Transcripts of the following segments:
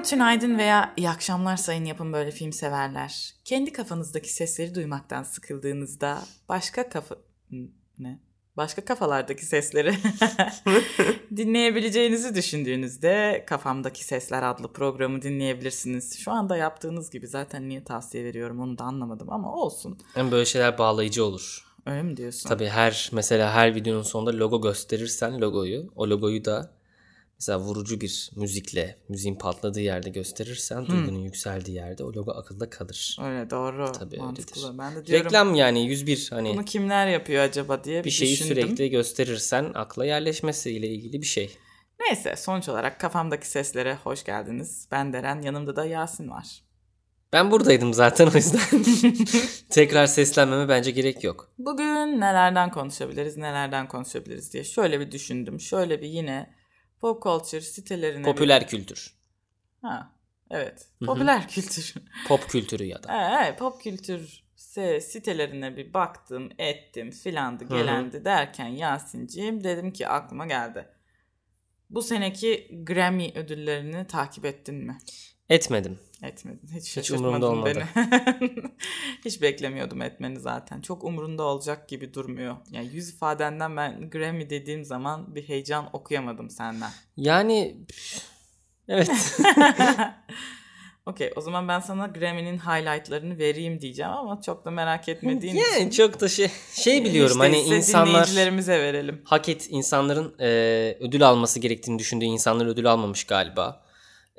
Günaydın, tünaydın veya iyi akşamlar sayın yapın böyle film severler. Kendi kafanızdaki sesleri duymaktan sıkıldığınızda başka kafa... Ne? Başka kafalardaki sesleri dinleyebileceğinizi düşündüğünüzde Kafamdaki Sesler adlı programı dinleyebilirsiniz. Şu anda yaptığınız gibi zaten niye tavsiye veriyorum onu da anlamadım ama olsun. Hem böyle şeyler bağlayıcı olur. Öyle mi diyorsun? Tabii her mesela her videonun sonunda logo gösterirsen logoyu, o logoyu da mesela vurucu bir müzikle, müziğin patladığı yerde gösterirsen, duygunun yükseldiği yerde o logo akılda kalır. Öyle doğru. Tabii Mantıklı. öyledir. Ben de diyorum Reklam yani 101 hani bunu kimler yapıyor acaba diye bir şeyi düşündüm. sürekli gösterirsen akla yerleşmesiyle ilgili bir şey. Neyse sonuç olarak kafamdaki seslere hoş geldiniz. Ben Deren, yanımda da Yasin var. Ben buradaydım zaten o yüzden tekrar seslenmeme bence gerek yok. Bugün nelerden konuşabiliriz, nelerden konuşabiliriz diye şöyle bir düşündüm. Şöyle bir yine pop culture sitelerine Popüler kültür. bir... Ha, evet. Popüler kültür. Pop kültürü ya da. evet, pop kültür sitelerine bir baktım, ettim, filandı, gelendi derken Yasin'ciğim dedim ki aklıma geldi. Bu seneki Grammy ödüllerini takip ettin mi? Etmedim. Etmedin. Hiç, Hiç umurumda olmadı. beni. Hiç beklemiyordum etmeni zaten. Çok umurunda olacak gibi durmuyor. Yani yüz ifadenden ben Grammy dediğim zaman bir heyecan okuyamadım senden. Yani evet. Okey o zaman ben sana Grammy'nin highlightlarını vereyim diyeceğim ama çok da merak etmediğin için. yani çok da şey şey biliyorum hiç hani insanlar verelim. hak et insanların e, ödül alması gerektiğini düşündüğü insanlar ödül almamış galiba.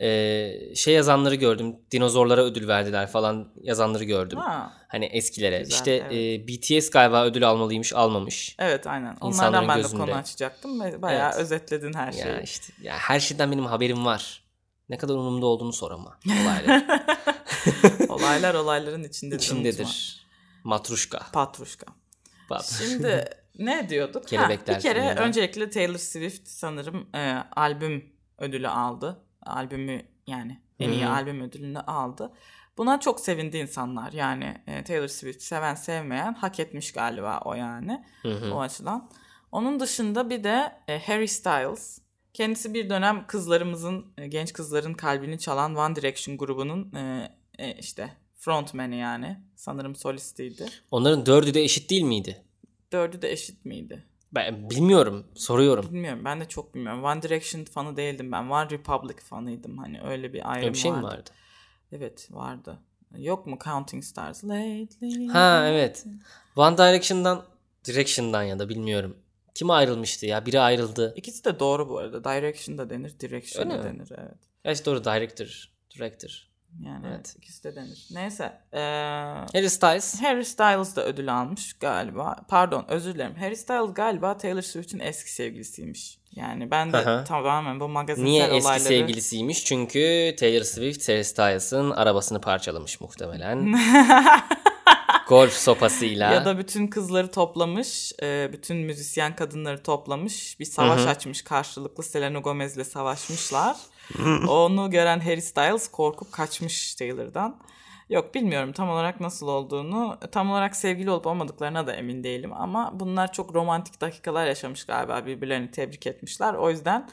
E, şey yazanları gördüm. Dinozorlara ödül verdiler falan yazanları gördüm. Ha, Hani eskilere. Güzel, işte evet. e, BTS galiba ödül almalıymış, almamış. evet aynen. Onlardan İnsanların ben de gözünde. konu açacaktım bayağı Evet. özetledin her şeyi. Ya işte ya her şeyden benim haberim var. Ne kadar umurumda olduğunu sor ama olaylar. Olaylar olayların içindedir. unutma. İçindedir. Matruşka. Patruşka. Pat- Şimdi ne diyorduk? Ha, bir kere filminden. öncelikle Taylor Swift sanırım e, albüm ödülü aldı. Albümü yani en iyi hı. albüm ödülünü aldı. Buna çok sevindi insanlar. Yani e, Taylor Swift seven sevmeyen hak etmiş galiba o yani hı. o açıdan. Onun dışında bir de e, Harry Styles. Kendisi bir dönem kızlarımızın, e, genç kızların kalbini çalan One Direction grubunun e, e, işte frontman'i yani. Sanırım solistiydi. Onların dördü de eşit değil miydi? Dördü de eşit miydi? Ben bilmiyorum. Soruyorum. Bilmiyorum. Ben de çok bilmiyorum. One Direction fanı değildim ben. One Republic fanıydım. Hani öyle bir ayrım Öyle bir şey vardı. mi vardı? Evet vardı. Yok mu Counting Stars? Lately. Ha evet. One Direction'dan Direction'dan ya da bilmiyorum. Kim ayrılmıştı ya? Biri ayrıldı. İkisi de doğru bu arada. Direction da denir, Direction Öyle da mi? denir. Evet. Ya işte doğru director. Director. Yani Evet. evet. ikisi de denir. Neyse. Ee, Harry Styles. Harry Styles da ödül almış galiba. Pardon özür dilerim. Harry Styles galiba Taylor Swift'in eski sevgilisiymiş. Yani ben de hı. tamamen bu magazinsel Niye eski olayları... sevgilisiymiş? Çünkü Taylor Swift Harry Styles'ın arabasını parçalamış muhtemelen. Golf sopasıyla. Ya da bütün kızları toplamış, bütün müzisyen kadınları toplamış, bir savaş Hı hı. açmış karşılıklı Selena Gomez'le savaşmışlar. Onu gören Harry Styles korkup kaçmış Taylor'dan. Yok bilmiyorum tam olarak nasıl olduğunu. Tam olarak sevgili olup olmadıklarına da emin değilim ama bunlar çok romantik dakikalar yaşamış galiba birbirlerini tebrik etmişler. O yüzden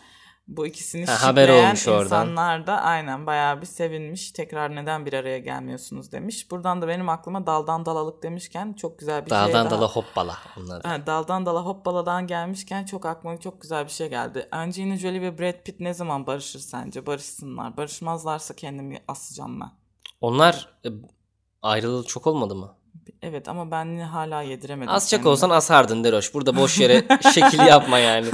bu ikisini Ha, haber olmuş oradan. insanlar da aynen bayağı bir sevinmiş. Tekrar neden bir araya gelmiyorsunuz demiş. Buradan da benim aklıma daldan dalalık demişken çok güzel bir şey Dağdan daha. dala hoppala. Onlar. Ha, daldan dala hoppaladan gelmişken çok aklıma çok güzel bir şey geldi. Angelina Jolie ve Brad Pitt ne zaman barışır sence? Barışsınlar. Barışmazlarsa kendimi asacağım ben. Onlar e, ayrılalı çok olmadı mı? Evet ama ben hala yediremedim. Asacak kendimi. olsan asardın Deroş. Burada boş yere şekil yapma yani.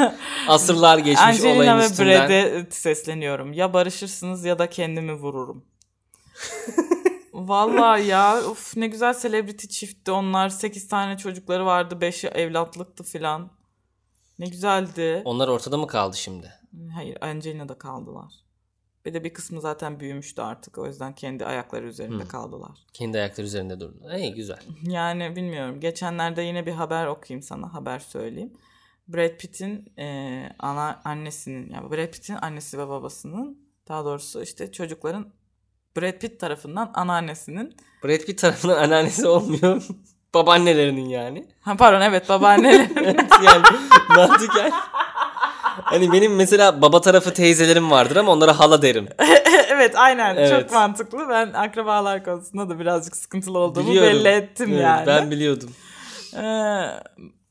Asırlar geçmiş Angelina olayın ve üstünden. Brad'e sesleniyorum. Ya barışırsınız ya da kendimi vururum. Vallahi ya uf ne güzel celebrity çiftti onlar. 8 tane çocukları vardı. 5'i evlatlıktı filan. Ne güzeldi. Onlar ortada mı kaldı şimdi? Hayır Angelina kaldılar. Bir de bir kısmı zaten büyümüştü artık. O yüzden kendi ayakları üzerinde Hmm. kaldılar. Kendi ayakları üzerinde durdu. İyi güzel. Yani bilmiyorum. Geçenlerde yine bir haber okuyayım sana. Haber söyleyeyim. Brad Pitt'in e, ana annesinin yani Brad Pitt'in annesi ve babasının daha doğrusu işte çocukların Brad Pitt tarafından anneannesinin Brad Pitt tarafından anneannesi olmuyor. Babaannelerinin yani. ha pardon evet babaannelerinin Evet yani mantıken. Hani benim mesela baba tarafı teyzelerim vardır ama onlara hala derim. evet aynen Evet. çok mantıklı. Ben akrabalar konusunda da birazcık sıkıntılı olduğumu Biliyorum. belli ettim Evet, yani. Ben biliyordum. Ee,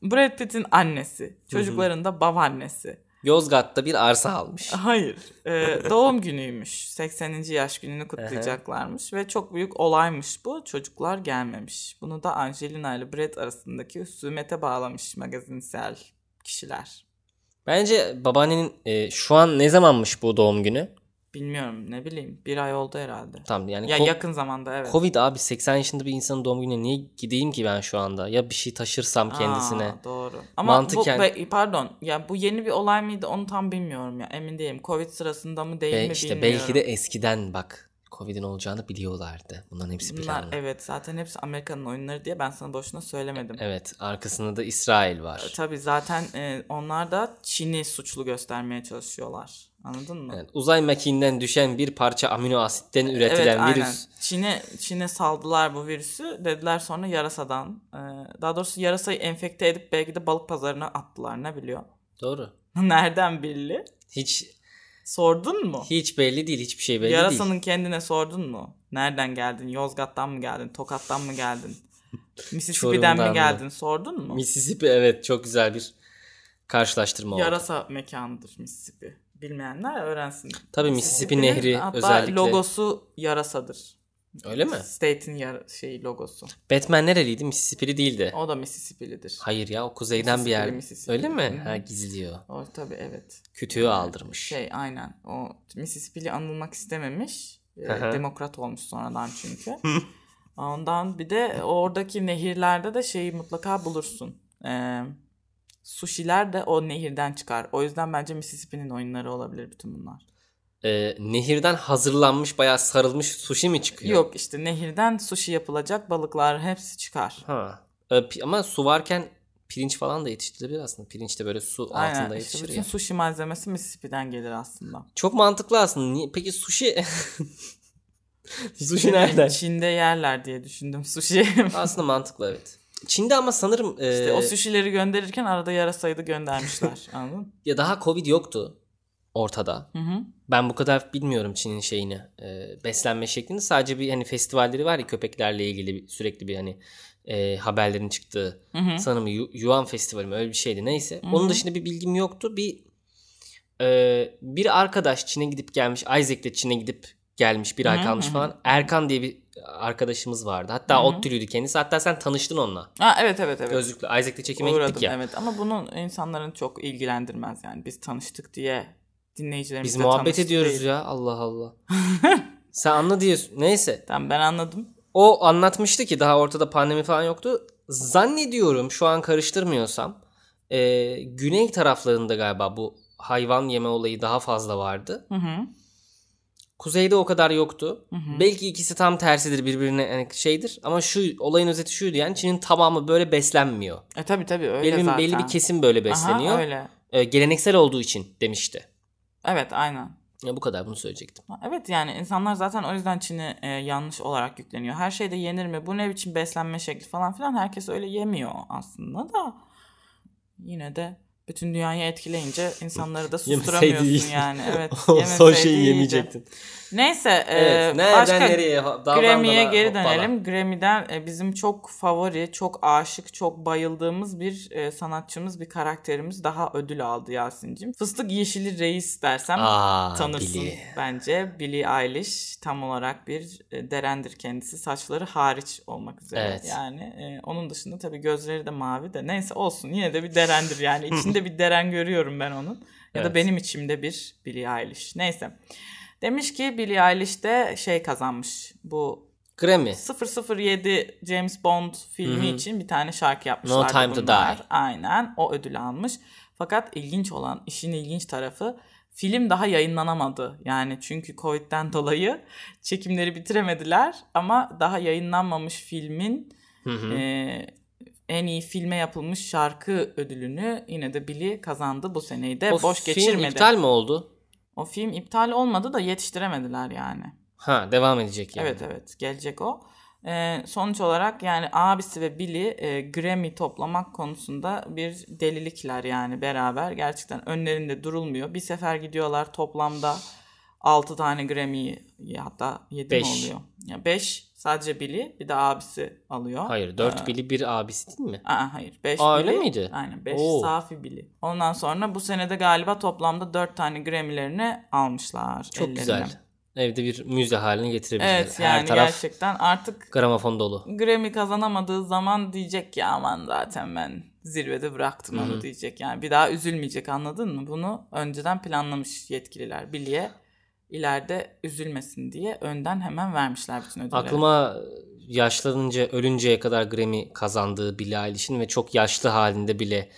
Brad Pitt'in annesi, çocukların da babaannesi. Yozgat'ta bir arsa almış. Hayır. Ee, doğum günüymüş. 80. yaş gününü kutlayacaklarmış ve çok büyük olaymış bu. Çocuklar gelmemiş. Bunu da Angelina ile Brad arasındaki husumete bağlamış magazinsel kişiler. Bence babaannenin e, şu an ne zamanmış bu doğum günü? Bilmiyorum ne bileyim. Bir ay oldu herhalde. Tam yani Ya yakın zamanda evet. Covid abi 80 yaşında bir insanın doğum gününe niye gideyim ki ben şu anda? Ya bir şey taşırsam kendisine. Aa, doğru. Ama Mantıken- bu be- pardon ya bu yeni bir olay mıydı onu tam bilmiyorum ya emin değilim. Covid sırasında mı değil Be- mi işte bilmiyorum. belki de eskiden bak Covid'in olacağını biliyorlardı. Bunların hepsi Bunlar planlı. evet zaten hepsi Amerika'nın oyunları diye ben sana boşuna söylemedim. Evet arkasında da İsrail var. Tabii zaten e, onlar da Çin'i suçlu göstermeye çalışıyorlar. Anladın mı? Yani uzay mekiğinden düşen bir parça amino asitten üretilen evet virüs. Çin'e Çin'e saldılar bu virüsü. Dediler sonra yarasadan. e, daha doğrusu yarasayı enfekte edip belki de balık pazarına attılar ne biliyor. Doğru. Nereden belli? Hiç Sordun mu? hiç belli değil, hiçbir şey belli Yarasanın değil. kendine sordun mu? Nereden geldin? Yozgat'tan mı geldin? Tokat'tan mı geldin? Mississippi'den mi geldin? Sordun mu? Mississippi evet çok güzel bir karşılaştırma oldu. Yarasa mekanıdır Mississippi. Bilmeyenler öğrensin. Tabii Mississippi Nehri hatta özellikle. logosu yarasadır. Öyle mi? State'in yara- şey logosu. Batman nereliydi? Mississippi'li değildi. O da Mississippi'lidir. Hayır ya o kuzeyden bir yer. Öyle mi? Hı. Ha gizliyor. O tabii evet. Kütüğü aldırmış. Şey aynen. O Mississippi'li anılmak istememiş. Hı. demokrat olmuş sonradan çünkü. Ondan bir de oradaki nehirlerde de şeyi mutlaka bulursun. Ee, sushi'ler de o nehirden çıkar. O yüzden bence Mississippi'nin oyunları olabilir bütün bunlar. Ee, nehirden hazırlanmış bayağı sarılmış sushi mi çıkıyor? Yok işte nehirden sushi yapılacak balıklar hepsi çıkar. Ha. Ee, pi- ama su varken pirinç falan da yetiştirilebilir aslında. Pirinç de böyle su Aynen altında işte yetişir bütün ya. sushi malzemesi Mississippi'den gelir aslında. Çok mantıklı aslında. Niye? Peki sushi sushi nereden? Çin'de yerler diye düşündüm sushi. aslında mantıklı evet. Çin'de ama sanırım e, İşte o sushi'leri gönderirken arada yarasayı da göndermişler. Anladın mı? ya daha Covid yoktu ortada. Hı hı. Ben bu kadar bilmiyorum Çin'in şeyini. e, beslenme şeklini. Sadece bir hani festivalleri var ya köpeklerle ilgili bir- sürekli bir hani e, haberlerin çıktığı. Hı hı. Sanırım Yu- Yuan Festivali mi öyle bir şeydi. Neyse. Hı hı. Onun dışında bir bilgim yoktu. Bir e, bir arkadaş Çin'e gidip gelmiş. Isaac de Çin'e gidip gelmiş. Bir ay kalmış falan. Erkan diye bir arkadaşımız vardı. Hatta Hı hı. ODTÜ'lüydü kendisi. Hatta sen tanıştın onunla. Ha, evet evet evet. Gözlüklü. Isaac'le çekime Uğradım gittik ya. evet ama bunun insanların çok ilgilendirmez yani. Biz tanıştık diye dinleyicilerimizle Biz muhabbet ediyoruz değil. ya. Allah Allah. sen anla diyorsun. Neyse. Tamam ben anladım. O anlatmıştı ki daha ortada pandemi falan yoktu. Zannediyorum şu an karıştırmıyorsam e, güney taraflarında galiba bu hayvan yeme olayı daha fazla vardı. Hı hı. Kuzeyde o kadar yoktu. Hı hı. Belki ikisi tam tersidir birbirine yani şeydir ama şu olayın özeti şuydu yani Çin'in tamamı böyle beslenmiyor. E tabi tabi öyle Belli, zaten. belli bir kesim böyle besleniyor. Aha, öyle. E, geleneksel olduğu için demişti. Evet aynen. Ya bu kadar bunu söyleyecektim. Evet yani insanlar zaten o yüzden Çin'i e, yanlış olarak yükleniyor. Her şeyde yenir mi? Bu ne biçim beslenme şekli falan filan herkes öyle yemiyor aslında da. Yine de bütün dünyayı etkileyince insanları da susturamıyorsun yani. Evet. son şeyi yemeyecektin. Neyse e, Evet. Nereden başka nereye? Grammy'ye geri hoppala. dönelim. Grammy'den e, bizim çok favori, çok aşık, çok bayıldığımız bir e, sanatçımız, bir karakterimiz daha ödül aldı Yasin'cim. Fıstık Yeşili Reis dersem Aa, tanırsın Billy. bence. Billie Eilish tam olarak bir e, derendir kendisi. Saçları hariç olmak üzere. Evet. Yani e, onun dışında tabii gözleri de mavi de. Neyse olsun yine de bir derendir yani. İçinde bir deren görüyorum ben onun. Ya da Evet. benim içimde bir Billie Eilish. Neyse. Demiş ki Billie Eilish de şey kazanmış. Bu Grammy. 007 James Bond filmi Hı hı. için bir tane şarkı yapmışlar. No Time to Die. Aynen o ödül almış. Fakat ilginç olan işin ilginç tarafı film daha yayınlanamadı. Yani çünkü Covid'den dolayı çekimleri bitiremediler ama daha yayınlanmamış filmin Hı hı. e, en iyi filme yapılmış şarkı ödülünü yine de Billy kazandı bu seneyi de o boş film geçirmedi. iptal mi oldu? O film iptal olmadı da yetiştiremediler yani. Ha devam edecek yani. Evet evet gelecek o. Ee, sonuç olarak yani abisi ve Billy e, Grammy toplamak konusunda bir delilikler yani beraber. Gerçekten önlerinde durulmuyor. Bir sefer gidiyorlar toplamda 6 tane Grammy hatta 7 mi Beş. oluyor? Ya 5 sadece Billy bir de abisi alıyor. Hayır 4 Ee, Billy bir abisi değil mi? Aa, hayır 5 Aa, öyle miydi? Aynen 5 Oo. safi Billy. Ondan sonra bu senede galiba toplamda 4 tane Grammy'lerini almışlar. Çok ellerine. güzel. Evde bir müze haline getirebilirler. Evet Her yani taraf gerçekten artık gramofon dolu. Grammy kazanamadığı zaman diyecek ki aman zaten ben zirvede bıraktım onu diyecek. Yani bir daha üzülmeyecek anladın mı? Bunu önceden planlamış yetkililer. Billy'e ileride üzülmesin diye önden hemen vermişler bütün ödülleri. Aklıma yaşlanınca ölünceye kadar Grammy kazandığı Billie Eilish'in ve çok yaşlı halinde bile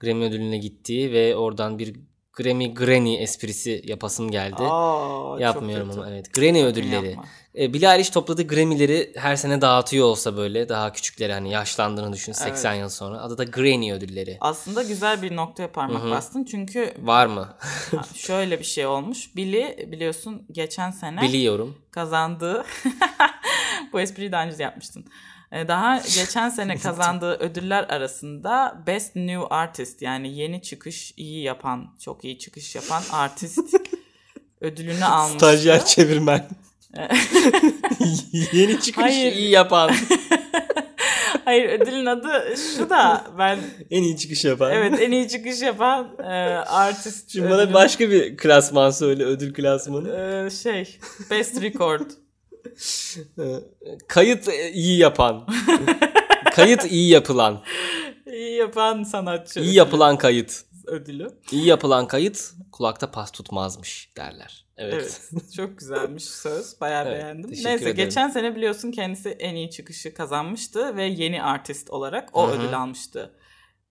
Grammy ödülüne gittiği ve oradan bir Grammy Granny esprisi yapasım geldi. Aa, Yapmıyorum ama evet. Granny ödülleri. E, Billie Eilish topladığı Grammy'leri her sene dağıtıyor olsa böyle daha küçükleri hani yaşlandığını düşün 80 yıl sonra. Adı da Granny ödülleri. Aslında güzel bir noktaya parmak bastın çünkü Var mı? şöyle bir şey olmuş. Billy biliyorsun geçen sene Biliyorum. kazandığı bu espriyi daha önce yapmıştın. Ee, Daha geçen sene kazandığı ödüller arasında Best New Artist yani yeni çıkış iyi yapan, çok iyi çıkış yapan artist ödülünü almıştı. Stajyer çevirmen. Yeni çıkış Hayır. iyi yapan. Hayır ödülün adı şu da ben en iyi çıkış yapan. evet en iyi çıkış yapan e, artist Şimdi bana ödülü- başka bir klasman söyle ödül klasmanı. e, şey Best Record. Kayıt iyi yapan. kayıt iyi yapılan. iyi yapan sanatçı İyi yapılan kayıt. ödülü. İyi yapılan kayıt kulakta pas tutmazmış derler. Evet. Evet. Çok güzelmiş söz. Bayağı Evet, beğendim. Neyse ederim. geçen sene biliyorsun kendisi en iyi çıkışı kazanmıştı ve yeni artist olarak o Hı hı. ödül almıştı.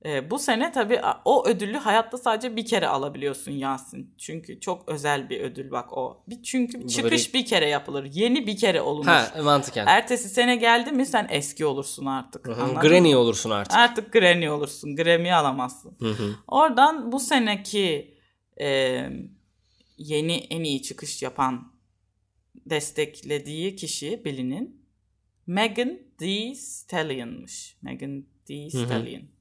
Ee, bu sene tabii o ödülü hayatta sadece bir kere alabiliyorsun Yasin. Çünkü çok özel bir ödül bak o. Bir çünkü çıkış bir kere yapılır. Yeni bir kere olunur. Ha mantıken. Ertesi sene geldi mi sen eski olursun artık. Hı hı. Granny mı? olursun artık. Artık Granny olursun. Grammy alamazsın. Hı hı. Oradan bu seneki e, yeni en iyi çıkış yapan desteklediği kişi Billy'nin Megan Thee Stallion'mış. Megan Thee hı. Stallion.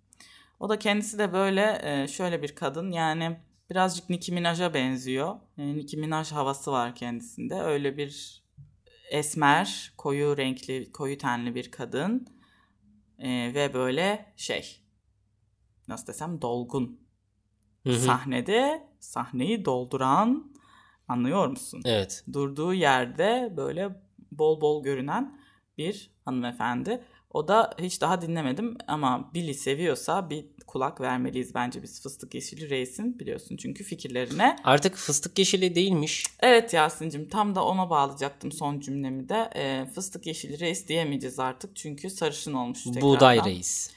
O da kendisi de böyle e, şöyle bir kadın yani birazcık Nicki Minaj'a benziyor. E, Nicki Minaj havası var kendisinde. Öyle bir esmer, koyu renkli, koyu tenli bir kadın. E, ve böyle şey nasıl desem dolgun Hı hı. sahnede sahneyi dolduran anlıyor musun? Evet. Durduğu yerde böyle bol bol görünen bir hanımefendi. O da hiç daha dinlemedim ama Billy seviyorsa bir kulak vermeliyiz bence biz Fıstık Yeşili Reis'in biliyorsun çünkü fikirlerine. Artık fıstık yeşili değilmiş. Evet Yasin'cim tam da ona bağlayacaktım son cümlemi de. Ee, Fıstık Yeşili Reis diyemeyeceğiz artık çünkü sarışın olmuş tekrardan. Buğday reis.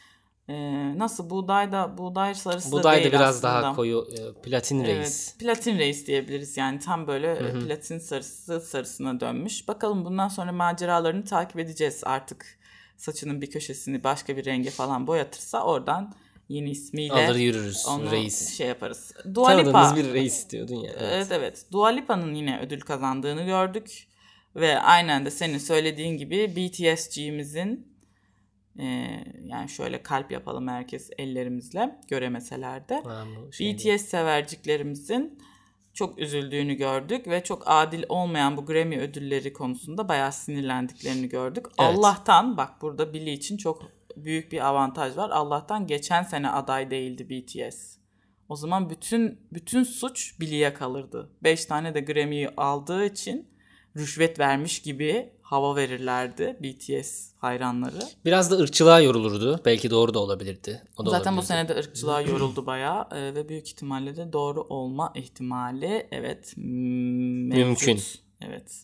Ee, nasıl buğday da buğday sarısı da Buğday da değil biraz aslında. daha koyu e, platin reis. Evet, platin reis diyebiliriz yani tam böyle e, platin sarısı sarısına dönmüş. Bakalım bundan sonra maceralarını takip edeceğiz artık. Saçının bir köşesini başka bir renge falan boyatırsa oradan yeni ismiyle Alır yürürüz onu reis. şey yaparız. Dua Lipa. Tanıdığımız bir reis diyordun ya. Evet. Evet evet. Dua Lipa'nın yine ödül kazandığını gördük. Ve aynen de senin söylediğin gibi BTS'cimizin e, yani şöyle kalp yapalım herkes ellerimizle göremeseler de. Ha, bu şey- BTS severciklerimizin çok üzüldüğünü gördük ve çok adil olmayan bu Grammy ödülleri konusunda bayağı sinirlendiklerini gördük. Evet. Allah'tan bak burada Billy için çok büyük bir avantaj var. Allah'tan geçen sene aday değildi BTS. O zaman bütün bütün suç Billy'ye kalırdı. 5 tane de Grammy'yi aldığı için rüşvet vermiş gibi hava verirlerdi BTS hayranları. Biraz da ırkçılığa yorulurdu. Belki doğru da olabilirdi. O da Zaten bu olabilirdi. sene de ırkçılığa yoruldu bayağı e, ve büyük ihtimalle de doğru olma ihtimali evet mevcut. Mümkün. Evet.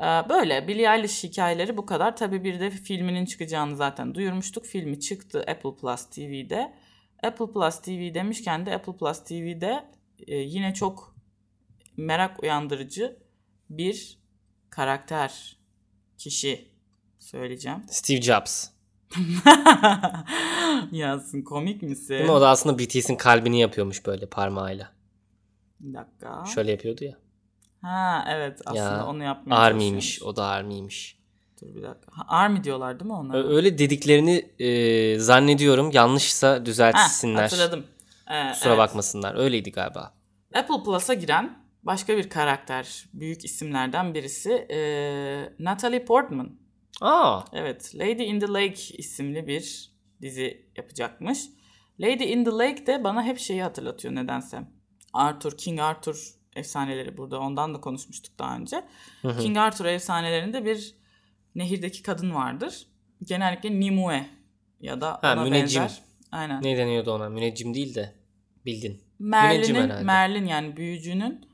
E, Böyle Billie Eilish hikayeleri bu kadar. Tabii bir de filminin çıkacağını zaten duyurmuştuk. Filmi çıktı Apple Plus TV'de. Apple Plus TV demişken de Apple Plus TV'de e, yine çok merak uyandırıcı bir karakter, kişi söyleyeceğim. Steve Jobs. Yasin komik misin? Değil mi? O da aslında BTS'in kalbini yapıyormuş böyle parmağıyla. Bir dakika. Şöyle yapıyordu ya. Ha evet aslında Ya, onu yapmaya Army'miş. O da Army'miş. Dur bir dakika. Ha, Army diyorlar değil mi ona? Öyle dediklerini e, zannediyorum. Yanlışsa Ha, düzeltsinler. hatırladım. Ee, Kusura evet. bakmasınlar. Öyleydi galiba. Apple Plus'a giren başka bir karakter, büyük isimlerden birisi e, Natalie Portman. Aa, Evet, Lady in the Lake isimli bir dizi yapacakmış. Lady in the Lake de bana hep şeyi hatırlatıyor nedense. Arthur, King Arthur efsaneleri burada ondan da konuşmuştuk daha önce. King Arthur efsanelerinde bir nehirdeki kadın vardır. Genellikle Nimue ya da Ha, ona müneccim. benzer. Aynen. ne deniyordu ona? Müneccim değil de bildin. Merlin'in. Merlin yani büyücünün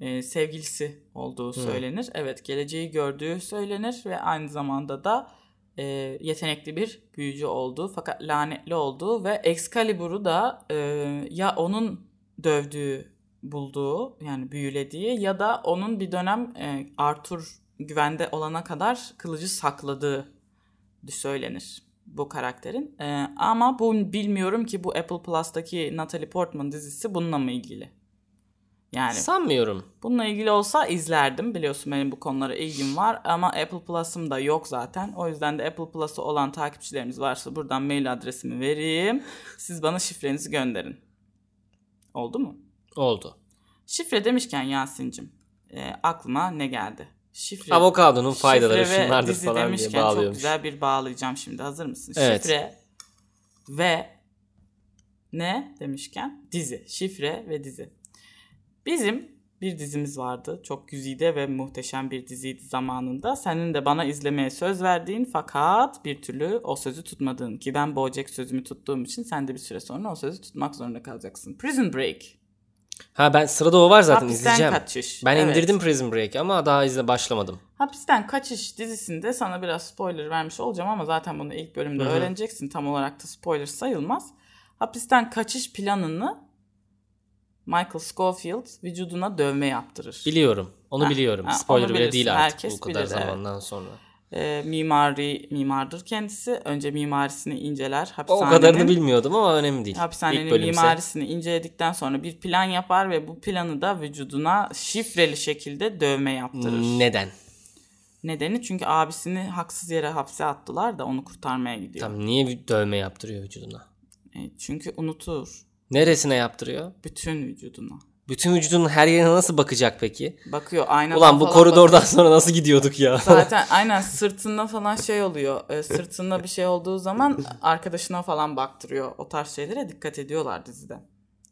e, sevgilisi olduğu söylenir. Evet, geleceği gördüğü söylenir ve aynı zamanda da e, yetenekli bir büyücü olduğu fakat lanetli olduğu ve Excalibur'u da e, ya onun dövdüğü, bulduğu yani büyülediği ya da onun bir dönem e, Arthur güvende olana kadar kılıcı sakladığı söylenir bu karakterin. Ee, ama bu bilmiyorum ki bu Apple Plus'taki Natalie Portman dizisi bununla mı ilgili? Yani Sanmıyorum. bununla ilgili olsa izlerdim. Biliyorsun benim bu konulara ilgim var ama Apple Plus'ım da yok zaten. O yüzden de Apple Plus'ı olan takipçilerimiz varsa buradan mail adresimi vereyim. Siz bana şifrenizi gönderin. Oldu mu? Oldu. Şifre demişken Yasin'cim e, aklıma ne geldi? Şifre, Avokadonun faydaları şifre ve şunlardır dizi falan diye demişken çok güzel bir bağlayacağım şimdi. Hazır mısın? Evet. Şifre ve ne demişken dizi. Şifre ve dizi. Bizim bir dizimiz vardı. Çok güzide ve muhteşem bir diziydi zamanında. Senin de bana izlemeye söz verdiğin fakat bir türlü o sözü tutmadığın ki ben Bojack sözümü tuttuğum için sen de bir süre sonra o sözü tutmak zorunda kalacaksın. Prison Break. Ha ben sırada o var zaten Hapisten izleyeceğim. kaçış. Ben Evet. indirdim Prison Break ama daha izle başlamadım. Hapisten Kaçış dizisinde sana biraz spoiler vermiş olacağım ama zaten bunu ilk bölümde Hı hı. öğreneceksin. Tam olarak da spoiler sayılmaz. Hapisten kaçış planını Michael Scofield vücuduna dövme yaptırır. Biliyorum. Onu Ha, biliyorum. ha, Spoiler onu bile değil artık Herkes bu kadar bilir, evet. zamandan sonra. Ee, mimari mimardır kendisi. Önce mimarisini inceler. O Hapishanenin, kadarını bilmiyordum ama önemli değil. İlk Hapishanenin bölümse. mimarisini inceledikten sonra bir plan yapar ve bu planı da vücuduna şifreli şekilde dövme yaptırır. Neden? Nedeni çünkü abisini haksız yere hapse attılar da onu kurtarmaya gidiyor. Tam niye dövme yaptırıyor vücuduna? E, çünkü unutur Neresine yaptırıyor? bütün vücuduna. Bütün vücudunun her yerine nasıl bakacak peki? Bakıyor aynadan Ulan bu koridordan sonra nasıl gidiyorduk ya? bakıyor. Zaten aynen sırtında falan şey oluyor. E, sırtında bir şey olduğu zaman arkadaşına falan baktırıyor. O tarz şeylere dikkat ediyorlar dizide.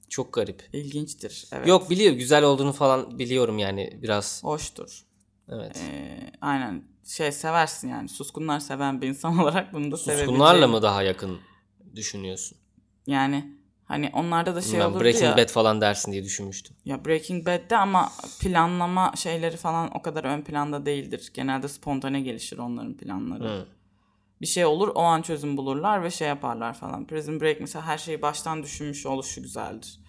Çok garip. İlginçtir. Evet. Yok biliyor güzel olduğunu falan biliyorum yani biraz. Hoştur. Evet. E, aynen şey seversin yani. Suskunlar seven bir insan olarak bunu da. Suskunlarla mı daha yakın düşünüyorsun? Yani hani onlarda da şey ben olurdu Breaking ya. Bad falan dersin diye düşünmüştüm. Ya Breaking Bad'de ama planlama şeyleri falan o kadar ön planda değildir. Genelde spontane gelişir onların planları. Hı. Bir şey olur o an çözüm bulurlar ve şey yaparlar falan. Prison Break mesela her şeyi baştan düşünmüş oluşu güzeldir.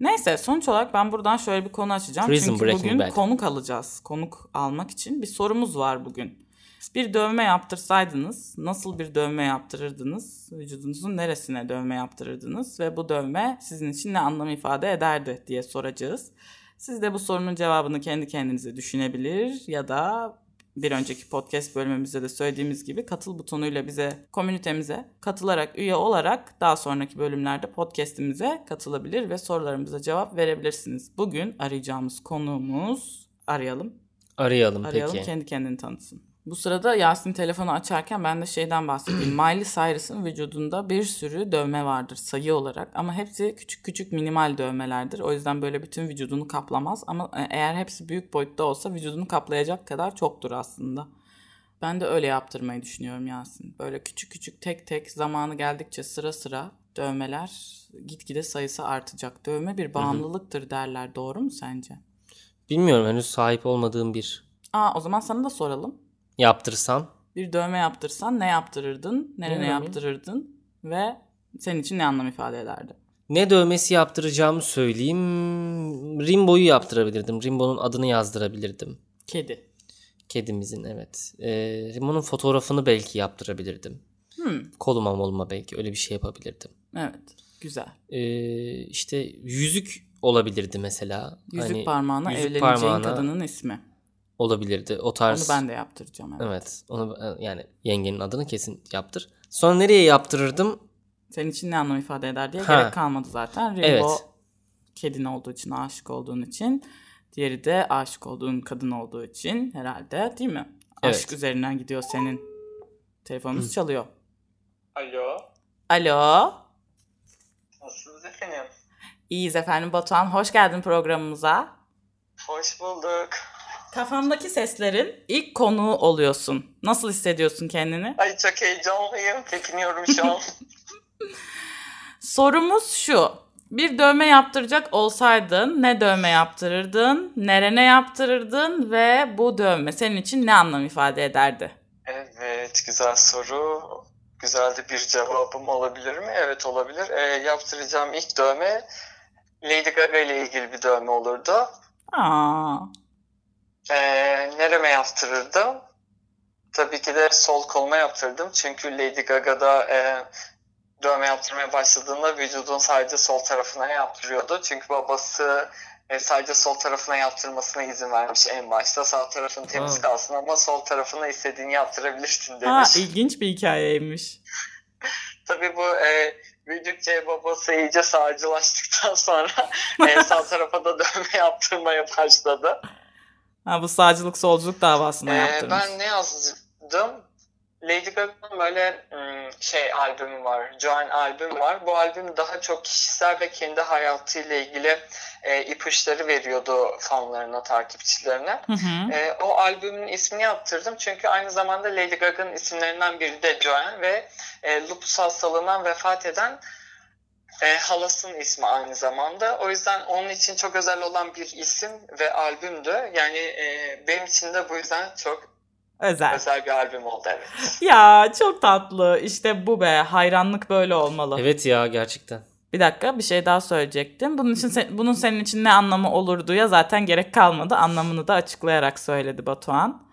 Neyse sonuç olarak ben buradan şöyle bir konu açacağım. Prison Çünkü Breaking bugün Bad. konuk alacağız. Konuk almak için bir sorumuz var bugün. Bir dövme yaptırsaydınız nasıl bir dövme yaptırırdınız? Vücudunuzun neresine dövme yaptırırdınız? Ve bu dövme sizin için ne anlam ifade ederdi diye soracağız. Siz de bu sorunun cevabını kendi kendinize düşünebilir ya da bir önceki podcast bölümümüzde de söylediğimiz gibi katıl butonuyla bize, komünitemize katılarak, üye olarak daha sonraki bölümlerde podcastimize katılabilir ve sorularımıza cevap verebilirsiniz. Bugün arayacağımız konuğumuz, arayalım, Arayalım, arayalım peki. kendi kendini tanıtsın. Bu sırada Yasin telefonu açarken ben de şeyden bahsedeyim. Miley Cyrus'ın vücudunda bir sürü dövme vardır sayı olarak ama hepsi küçük küçük minimal dövmelerdir. O yüzden böyle bütün vücudunu kaplamaz ama e, eğer hepsi büyük boyutta olsa vücudunu kaplayacak kadar çoktur aslında. Ben de öyle yaptırmayı düşünüyorum Yasin. Böyle küçük küçük tek tek zamanı geldikçe sıra sıra dövmeler gitgide sayısı artacak. Dövme bir bağımlılıktır derler. Doğru mu sence? Bilmiyorum henüz sahip olmadığım bir Aa o zaman sana da soralım. Yaptırsam. Bir dövme yaptırsan ne yaptırırdın? Nereye dövme? yaptırırdın? Ve senin için ne anlam ifade ederdi? Ne dövmesi yaptıracağımı söyleyeyim. Rimbo'yu yaptırabilirdim. Rimbo'nun adını yazdırabilirdim. Kedi. Kedimizin evet. Ee, Rimbo'nun fotoğrafını belki yaptırabilirdim. Hmm, Koluma moluma belki öyle bir şey yapabilirdim. evet. Güzel. Ee, işte yüzük olabilirdi mesela. Yüzük Hani parmağına yüzük evleneceğin parmağına kadının ismi. Olabilirdi. O Onu tarz. ben de yaptıracağım. Evet. Evet. Onu e, yani yengenin adını kesin yaptır. Sonra nereye yaptırırdım? Senin için ne anlam ifade eder diye Ha. gerek kalmadı zaten. Rimbo Evet. kedin olduğu için, aşık olduğun için. Diğeri de aşık olduğun kadın olduğu için herhalde değil mi? Evet. Aşk üzerinden gidiyor senin. Telefonumuz çalıyor. Alo. Alo. Nasılsınız efendim? İyiyiz efendim Batuhan. Hoş geldin programımıza. Hoş bulduk. Kafamdaki seslerin ilk konuğu oluyorsun. Nasıl hissediyorsun kendini? Ay çok heyecanlıyım. Tepiniyorum şu an. Sorumuz şu. Bir dövme yaptıracak olsaydın ne dövme yaptırırdın, nerene yaptırırdın ve bu dövme senin için ne anlam ifade ederdi? evet güzel soru. Güzel de bir cevabım olabilir mi? Evet olabilir. Ee, yaptıracağım ilk dövme Lady Gaga ile ilgili bir dövme olurdu. Aa, Ee, nereme yaptırırdım? Tabii ki de sol koluma yaptırdım. Çünkü Lady Gaga'da e, dövme yaptırmaya başladığında vücudun sadece sol tarafına yaptırıyordu. Çünkü babası e, sadece sol tarafına yaptırmasına izin vermiş en başta. Sağ tarafın temiz Aa. kalsın ama sol tarafına istediğini yaptırabilirsin ha, demiş. ilginç bir hikayeymiş. Tabii bu e, büyüdükçe babası iyice sağcılaştıktan sonra e, sağ tarafa da dövme yaptırmaya başladı. Ha, bu sağcılık solculuk davasına Ee, yaptırmış. ben ne yazdım? Lady Gaga'nın böyle ım, şey albümü var. Joan albüm var. Bu albüm daha çok kişisel ve kendi hayatıyla ilgili e, ipuçları veriyordu fanlarına, takipçilerine. Hı hı. E, o albümün ismini yaptırdım çünkü aynı zamanda Lady Gaga'nın isimlerinden biri de Joan ve e, lupus hastalığından vefat eden e, halasının ismi aynı zamanda. O yüzden onun için çok özel olan bir isim ve albümdü. Yani e, benim için de bu yüzden çok Özel. özel bir albüm oldu evet. Ya çok tatlı. İşte bu be. Hayranlık böyle olmalı. Evet ya gerçekten. Bir dakika bir şey daha söyleyecektim. Bunun için se- bunun senin için ne anlamı olurdu ya zaten gerek kalmadı. Anlamını da açıklayarak söyledi Batuhan.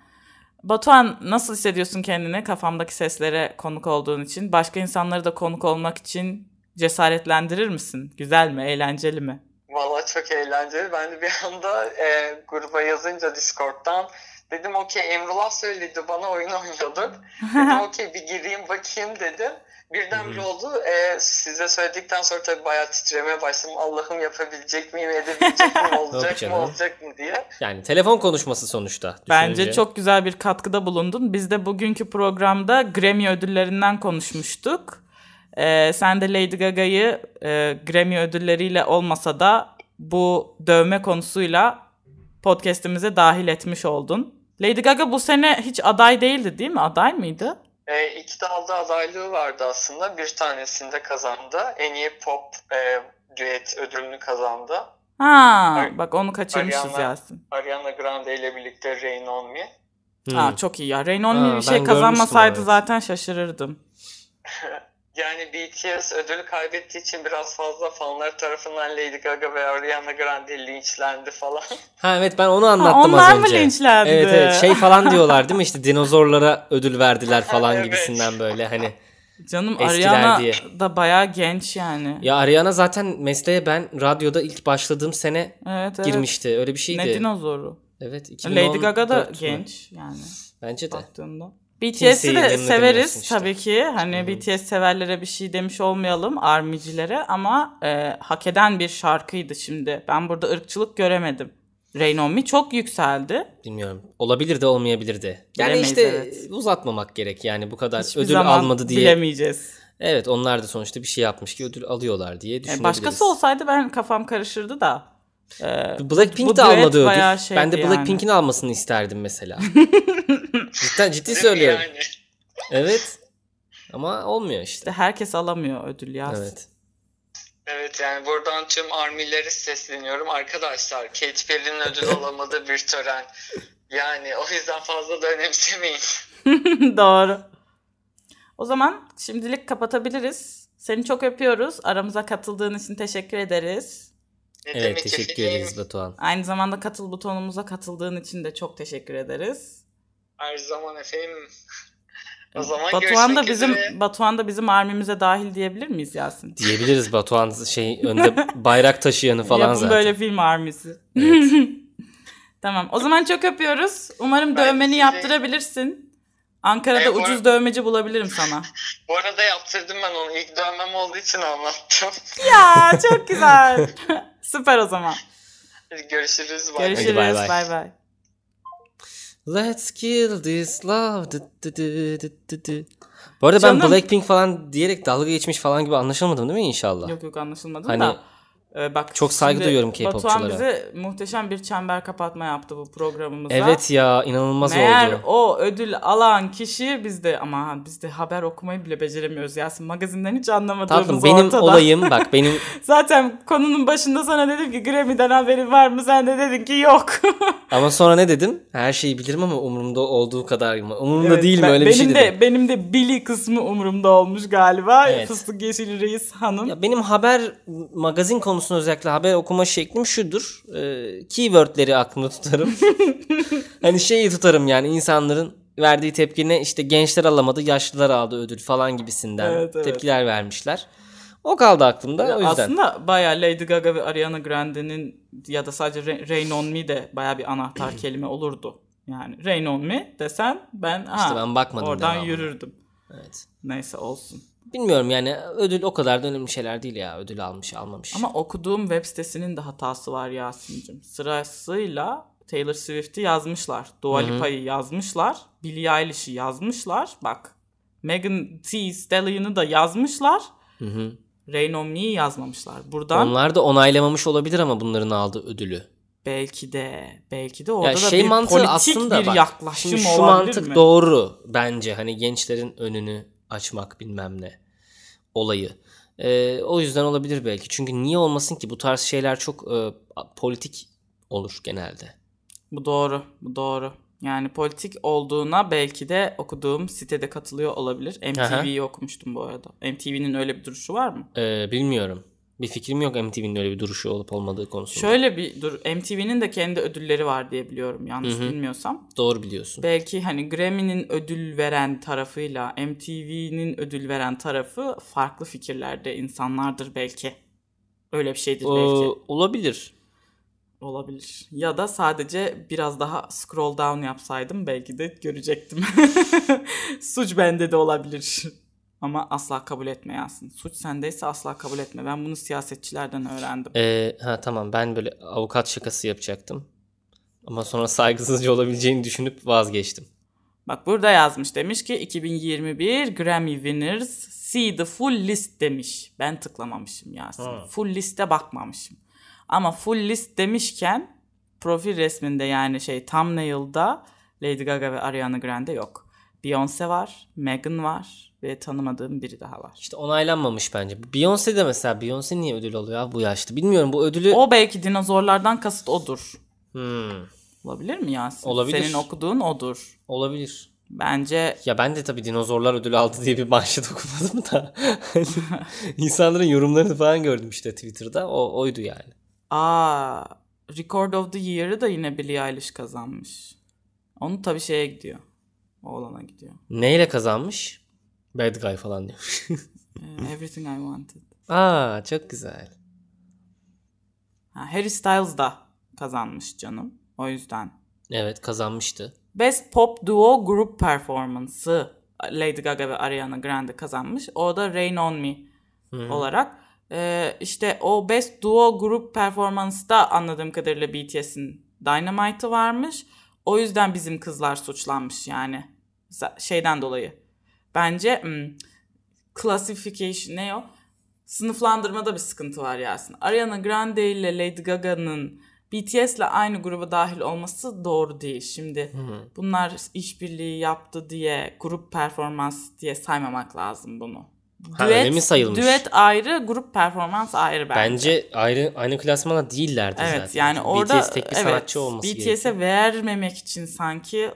Batuhan nasıl hissediyorsun kendini kafamdaki seslere konuk olduğun için? Başka insanları da konuk olmak için cesaretlendirir misin? Güzel mi? Eğlenceli mi? Valla çok eğlenceli. Ben de bir anda e, gruba yazınca Discord'dan dedim okey Emrullah söyledi bana oyun oynuyorduk. Dedim okey bir gireyim bakayım dedim. Birdenbire oldu. E, size söyledikten sonra tabii bayağı titremeye başladım. Allah'ım yapabilecek miyim, edebilecek miyim, olacak mı, olacak mı diye. Yani telefon konuşması sonuçta. Bence düşününce. çok güzel bir katkıda bulundun. Biz de bugünkü programda Grammy ödüllerinden konuşmuştuk. Ee, sen de Lady Gaga'yı e, Grammy ödülleriyle olmasa da bu dövme konusuyla podcast'imize dahil etmiş oldun. Lady Gaga bu sene hiç aday değildi değil mi? Aday mıydı? E, iki dalda adaylığı vardı aslında. Bir tanesinde kazandı. En iyi pop e, düet ödülünü kazandı. Ha, Ay- bak onu kaçırmışız Ariana- Yasin. Ariana Grande ile birlikte Rain On Me. Hmm. Ha, çok iyi ya. Rain On Ha, Me bir şey kazanmasaydı evet. zaten şaşırırdım. Yani BTS ödülü kaybettiği için biraz fazla fanlar tarafından Lady Gaga ve Ariana Grande linçlendi falan. Ha evet ben onu anlattım onlar az mı önce. linçlendi? Evet evet şey falan diyorlar değil mi işte dinozorlara ödül verdiler falan Evet. gibisinden böyle hani. Canım Eskiler Ariana diye. da bayağı genç yani. Ya Ariana zaten mesleğe ben radyoda ilk başladığım sene Evet evet. girmişti öyle bir şeydi. Ne dinozoru. Evet Lady Gaga da 2014 mü? genç yani Bence de. baktığında. BTS'i de severiz işte. tabii ki. Hani BTS severlere bir şey demiş olmayalım armicilere ama e, hak eden bir şarkıydı şimdi. Ben burada ırkçılık göremedim. Rain On Me çok yükseldi. Bilmiyorum. Olabilir de olmayabilir de. Yani Bilemeyiz, işte evet. uzatmamak gerek yani bu kadar Hiçbir ödül almadı diye. bilemeyeceğiz. Evet onlar da sonuçta bir şey yapmış ki ödül alıyorlar diye E, düşünebiliriz. başkası olsaydı ben kafam karışırdı da. E, Blackpink de almadı ödül. Ben de yani. Blackpink'in almasını isterdim mesela. Cidden ciddi söylüyorum. Yani? Evet. Ama olmuyor işte. İşte herkes alamıyor ödül ya. Evet. Evet yani buradan tüm armilere sesleniyorum. Arkadaşlar Katy Perry'nin ödül alamadığı bir tören. Yani o yüzden fazla da önemsemeyin. Doğru. O zaman şimdilik kapatabiliriz. Seni çok öpüyoruz. Aramıza katıldığın için teşekkür ederiz. Ne Evet demek teşekkür efendim? ederiz Batuhan. Aynı zamanda katıl butonumuza katıldığın için de çok teşekkür ederiz. Her zaman efendim. O zaman Batuhan da bizim üzere. Batuhan da bizim armimize dahil diyebilir miyiz Yasin? Diyebiliriz Batuhan şey önde bayrak taşıyanı falan Yapın zaten. böyle film armisi. Evet. Tamam. O zaman çok öpüyoruz. Umarım Ben dövmeni sizi- yaptırabilirsin. Ankara'da E, ucuz arada- dövmeci bulabilirim sana. Bu arada yaptırdım ben onu. İlk dövmem olduğu için anlattım. ya çok güzel. Süper o zaman. Görüşürüz. Bay bay. Görüşürüz. bay bay. Let's kill this love. Dı dı dı dı dı dı. Bu arada ben Canım. Blackpink falan diyerek dalga geçmiş falan gibi anlaşılmadım değil mi inşallah? Yok yok anlaşılmadı Hani da. Ee, bak çok saygı duyuyorum Batuhan K-popçulara. bize muhteşem bir çember kapatma yaptı bu programımıza. Evet ya inanılmaz Meğer oldu. o ödül alan kişi bizde ama biz de haber okumayı bile beceremiyoruz Yasin. Magazinden hiç anlamadığımız Tatlım benim ortada. olayım bak benim Zaten konunun başında sana dedim ki Grammy'den haberin var mı? Sen de dedin ki yok. ama sonra ne dedim? Her şeyi bilirim ama umurumda olduğu kadar mı? Umurumda Evet, değil mi ben- öyle bir benim şey de, dedim. Benim de Billy kısmı umurumda olmuş galiba. Evet. Fıstık Yeşil Reis Hanım. Ya benim haber magazin konusunda özellikle haber okuma şeklim şudur. Ee, keywordleri aklımda tutarım. hani şeyi tutarım yani insanların verdiği tepkine işte gençler alamadı, yaşlılar aldı ödül falan gibisinden Evet, evet. tepkiler vermişler. O kaldı aklımda o yüzden. Aslında bayağı Lady Gaga ve Ariana Grande'nin ya da sadece Ra- Rain On Me de bayağı bir anahtar kelime olurdu. Yani Rain On Me desen ben, ha, İşte ben bakmadım oradan devamına. yürürdüm. Evet. Neyse olsun. Bilmiyorum yani ödül o kadar da önemli şeyler değil ya. Ödül almış almamış. Ama okuduğum web sitesinin de hatası var Yasin'cim. Sırasıyla Taylor Swift'i yazmışlar. Dua Lipa'yı yazmışlar. Billie Eilish'i yazmışlar. Bak Megan Thee Stallion'ı da yazmışlar. Hı hı. Rain On Me'yi yazmamışlar. Buradan Onlar da onaylamamış olabilir ama bunların aldığı ödülü. belki de belki de orada Ya da şey bir mantığı politik aslında bir bak, yaklaşım şimdi şu olabilir mantık mi? doğru bence hani gençlerin önünü açmak bilmem ne olayı. Ee, o yüzden olabilir belki. Çünkü niye olmasın ki bu tarz şeyler çok e, politik olur genelde. Bu doğru, bu doğru. Yani politik olduğuna belki de okuduğum sitede katılıyor olabilir. MTV'yi okumuştum bu arada. MTV'nin öyle bir duruşu var mı? Ee, bilmiyorum. Bir fikrim yok MTV'nin öyle bir duruşu olup olmadığı konusunda. Şöyle bir dur. MTV'nin de kendi ödülleri var diye biliyorum yanlış Hı hı. bilmiyorsam. Doğru biliyorsun. Belki hani Grammy'nin ödül veren tarafıyla MTV'nin ödül veren tarafı farklı fikirlerde insanlardır belki. Öyle bir şeydir Ee, belki. olabilir. Olabilir. Ya da sadece biraz daha scroll down yapsaydım belki de görecektim. Suç bende de olabilir. Ama asla kabul etme Yasin. Suç sendeyse asla kabul etme. Ben bunu siyasetçilerden öğrendim. Ee, ha tamam ben böyle avukat şakası yapacaktım. Ama sonra saygısızca olabileceğini düşünüp vazgeçtim. Bak burada yazmış demiş ki 2021 Grammy Winners see the full list demiş. Ben tıklamamışım Yasin. Ha. Full liste bakmamışım. Ama full list demişken profil resminde yani şey thumbnail'da Lady Gaga ve Ariana Grande yok. Beyoncé var, Megan var ve tanımadığım biri daha var. İşte onaylanmamış bence. Beyoncé de mesela Beyoncé niye ödül alıyor abi bu yaşta? Bilmiyorum bu ödülü... O belki dinozorlardan kasıt odur. Hmm, Olabilir mi Yasin? Olabilir. Senin okuduğun odur. olabilir. Bence Ya ben de tabii dinozorlar ödül aldı diye bir manşet okumadım da. İnsanların yorumlarını falan gördüm işte Twitter'da. O oydu yani. Aa, Record of the Year'ı da yine Billie Eilish kazanmış. Onu tabii şeye gidiyor. Oğlana gidiyor. Neyle kazanmış? Bad guy falan diyor. Ee, Everything I Wanted. Aa çok güzel. Ha, Harry Styles da kazanmış canım. O yüzden. Evet kazanmıştı. Best Pop Duo Group Performance'ı Lady Gaga ve Ariana Grande kazanmış. O da Rain On Me olarak. Ee, işte o Best Duo Group Performance'da anladığım kadarıyla BTS'in Dynamite'ı varmış. O yüzden bizim kızlar suçlanmış yani. Şeyden dolayı. Bence hmm, classification ne o? Sınıflandırmada bir sıkıntı var Yasin. Ariana Grande ile Lady Gaga'nın BTS'le aynı gruba dahil olması doğru değil. Şimdi bunlar işbirliği yaptı diye grup performans diye saymamak lazım bunu. Ha, öyle mi sayılmış? Düet ayrı, grup performans ayrı bence. Bence ayrı aynı klasmana değillerdi Evet zaten. yani orada BTS tek bir evet, sanatçı olması BTS'e vermemek için sanki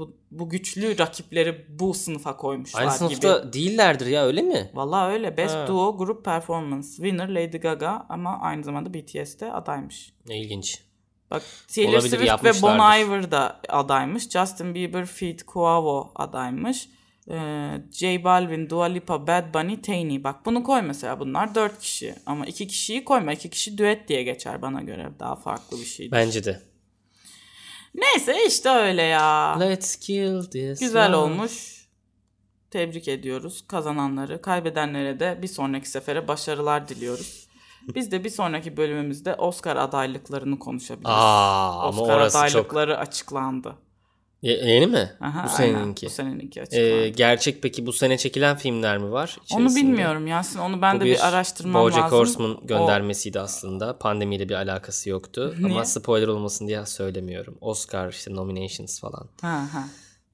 bu, bu güçlü rakipleri bu sınıfa koymuşlar Aynı gibi. sınıfta değillerdir ya öyle mi? Vallahi öyle. Best Ha. Duo Group Performance Winner Lady Gaga ama aynı zamanda BTS'te adaymış. Ne ilginç. Bak Taylor Olabilir, Swift ve. Bon Iver da adaymış. Justin Bieber feat. Quavo adaymış. Ee, J Balvin, Dua Lipa, Bad Bunny, Tiny. Bak bunu koy mesela bunlar dört kişi. Ama iki kişiyi koyma. iki kişi düet diye geçer bana göre. Daha farklı bir şey. Bence de. Neyse işte öyle ya. Let's kill this Güzel love. olmuş. Tebrik ediyoruz kazananları. Kaybedenlere de bir sonraki sefere başarılar diliyoruz. Biz de bir sonraki bölümümüzde Oscar adaylıklarını konuşabiliriz. Aa ama Oscar çok adaylıkları açıklandı. Ye- yeni mi? Aha, bu aynen. seneninki. Bu seneninki açıklandı. Ee, gerçek peki bu sene çekilen filmler mi var? Onu içerisinde? bilmiyorum Yasin. Onu ben Bu de bir, araştırmam BoJack lazım. Horseman O- göndermesiydi aslında. Pandemiyle bir alakası yoktu. Niye? Ama spoiler olmasın diye söylemiyorum. Oscar işte nominations falan. Ha ha.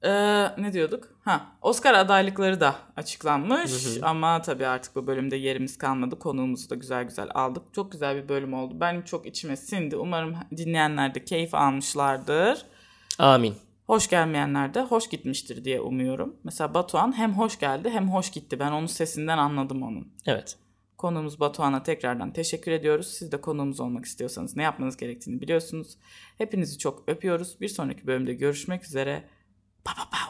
Ee, ne diyorduk? Ha, Oscar adaylıkları da açıklanmış ama tabii artık bu bölümde yerimiz kalmadı. Konuğumuzu da güzel güzel aldık. Çok güzel bir bölüm oldu. Benim çok içime sindi. Umarım dinleyenler de keyif almışlardır. Amin. Hoş gelmeyenler de hoş gitmiştir diye umuyorum. Mesela Batuhan hem hoş geldi hem hoş gitti. Ben onun sesinden anladım onun. Evet. Konuğumuz Batuhan'a tekrardan teşekkür ediyoruz. Siz de konuğumuz olmak istiyorsanız ne yapmanız gerektiğini biliyorsunuz. Hepinizi çok öpüyoruz. Bir sonraki bölümde görüşmek üzere. Pa pa pa.